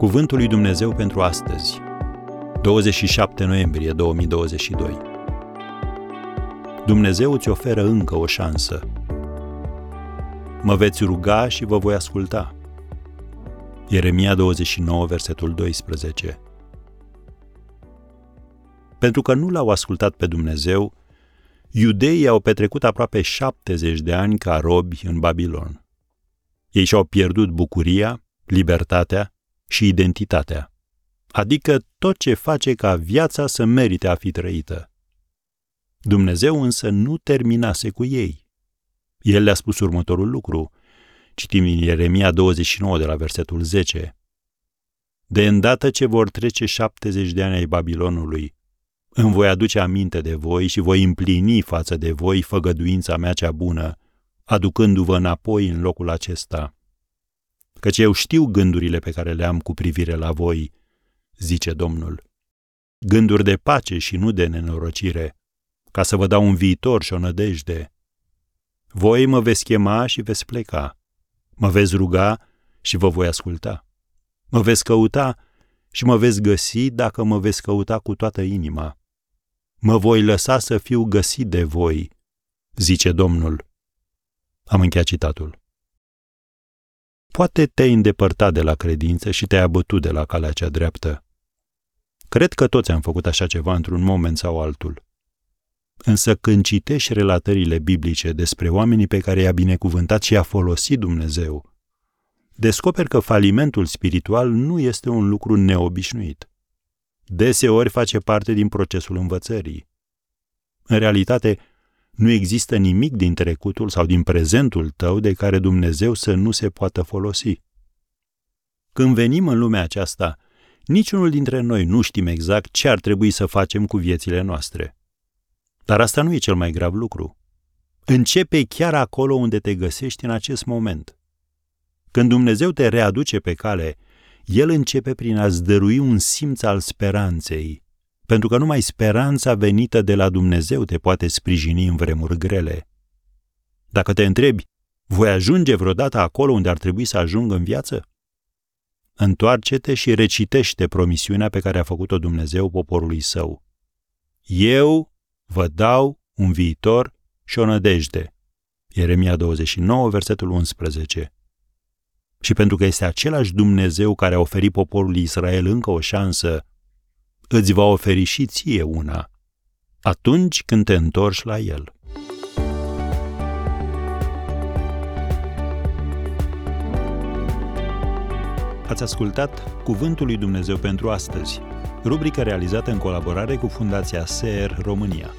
Cuvântul lui Dumnezeu pentru astăzi, 27 noiembrie 2022. Dumnezeu îți oferă încă o șansă. Mă veți ruga și vă voi asculta. Ieremia 29, versetul 12. Pentru că nu l-au ascultat pe Dumnezeu, iudeii au petrecut aproape 70 de ani ca robi în Babilon. Ei și-au pierdut bucuria, libertatea și identitatea, adică tot ce face ca viața să merite a fi trăită. Dumnezeu însă nu terminase cu ei. El le-a spus următorul lucru. Citim din Ieremia 29 de la versetul 10. De îndată ce vor trece 70 de ani ai Babilonului, îmi voi aduce aminte de voi și voi împlini față de voi făgăduința mea cea bună, aducându-vă înapoi în locul acesta. Căci eu știu gândurile pe care le am cu privire la voi, zice Domnul. Gânduri de pace și nu de nenorocire, ca să vă dau un viitor și o nădejde. Voi mă veți chema și veți pleca. Mă veți ruga și vă voi asculta. Mă veți căuta și mă veți găsi dacă mă veți căuta cu toată inima. Mă voi lăsa să fiu găsit de voi, zice Domnul. Am încheiat citatul. Poate te-ai îndepărtat de la credință și te-ai abătut de la calea cea dreaptă. Cred că toți am făcut așa ceva într-un moment sau altul. Însă când citești relatările biblice despre oamenii pe care i-a binecuvântat și i-a folosit Dumnezeu, descoperi că falimentul spiritual nu este un lucru neobișnuit. Deseori face parte din procesul învățării. În realitate, nu există nimic din trecutul sau din prezentul tău de care Dumnezeu să nu se poată folosi. Când venim în lumea aceasta, niciunul dintre noi nu știm exact ce ar trebui să facem cu viețile noastre. Dar asta nu e cel mai grav lucru. Începe chiar acolo unde te găsești în acest moment. Când Dumnezeu te readuce pe cale, El începe prin a-ți dărui un simț al speranței, pentru că numai speranța venită de la Dumnezeu te poate sprijini în vremuri grele. Dacă te întrebi, voi ajunge vreodată acolo unde ar trebui să ajung în viață? Întoarce-te și recitește promisiunea pe care a făcut-o Dumnezeu poporului său. Eu vă dau un viitor și o nădejde. Ieremia 29, versetul 11. Și pentru că este același Dumnezeu care a oferit poporului Israel încă o șansă îți va oferi și ție una, atunci când te întorci la El. Ați ascultat Cuvântul lui Dumnezeu pentru astăzi, rubrica realizată în colaborare cu Fundația SER România.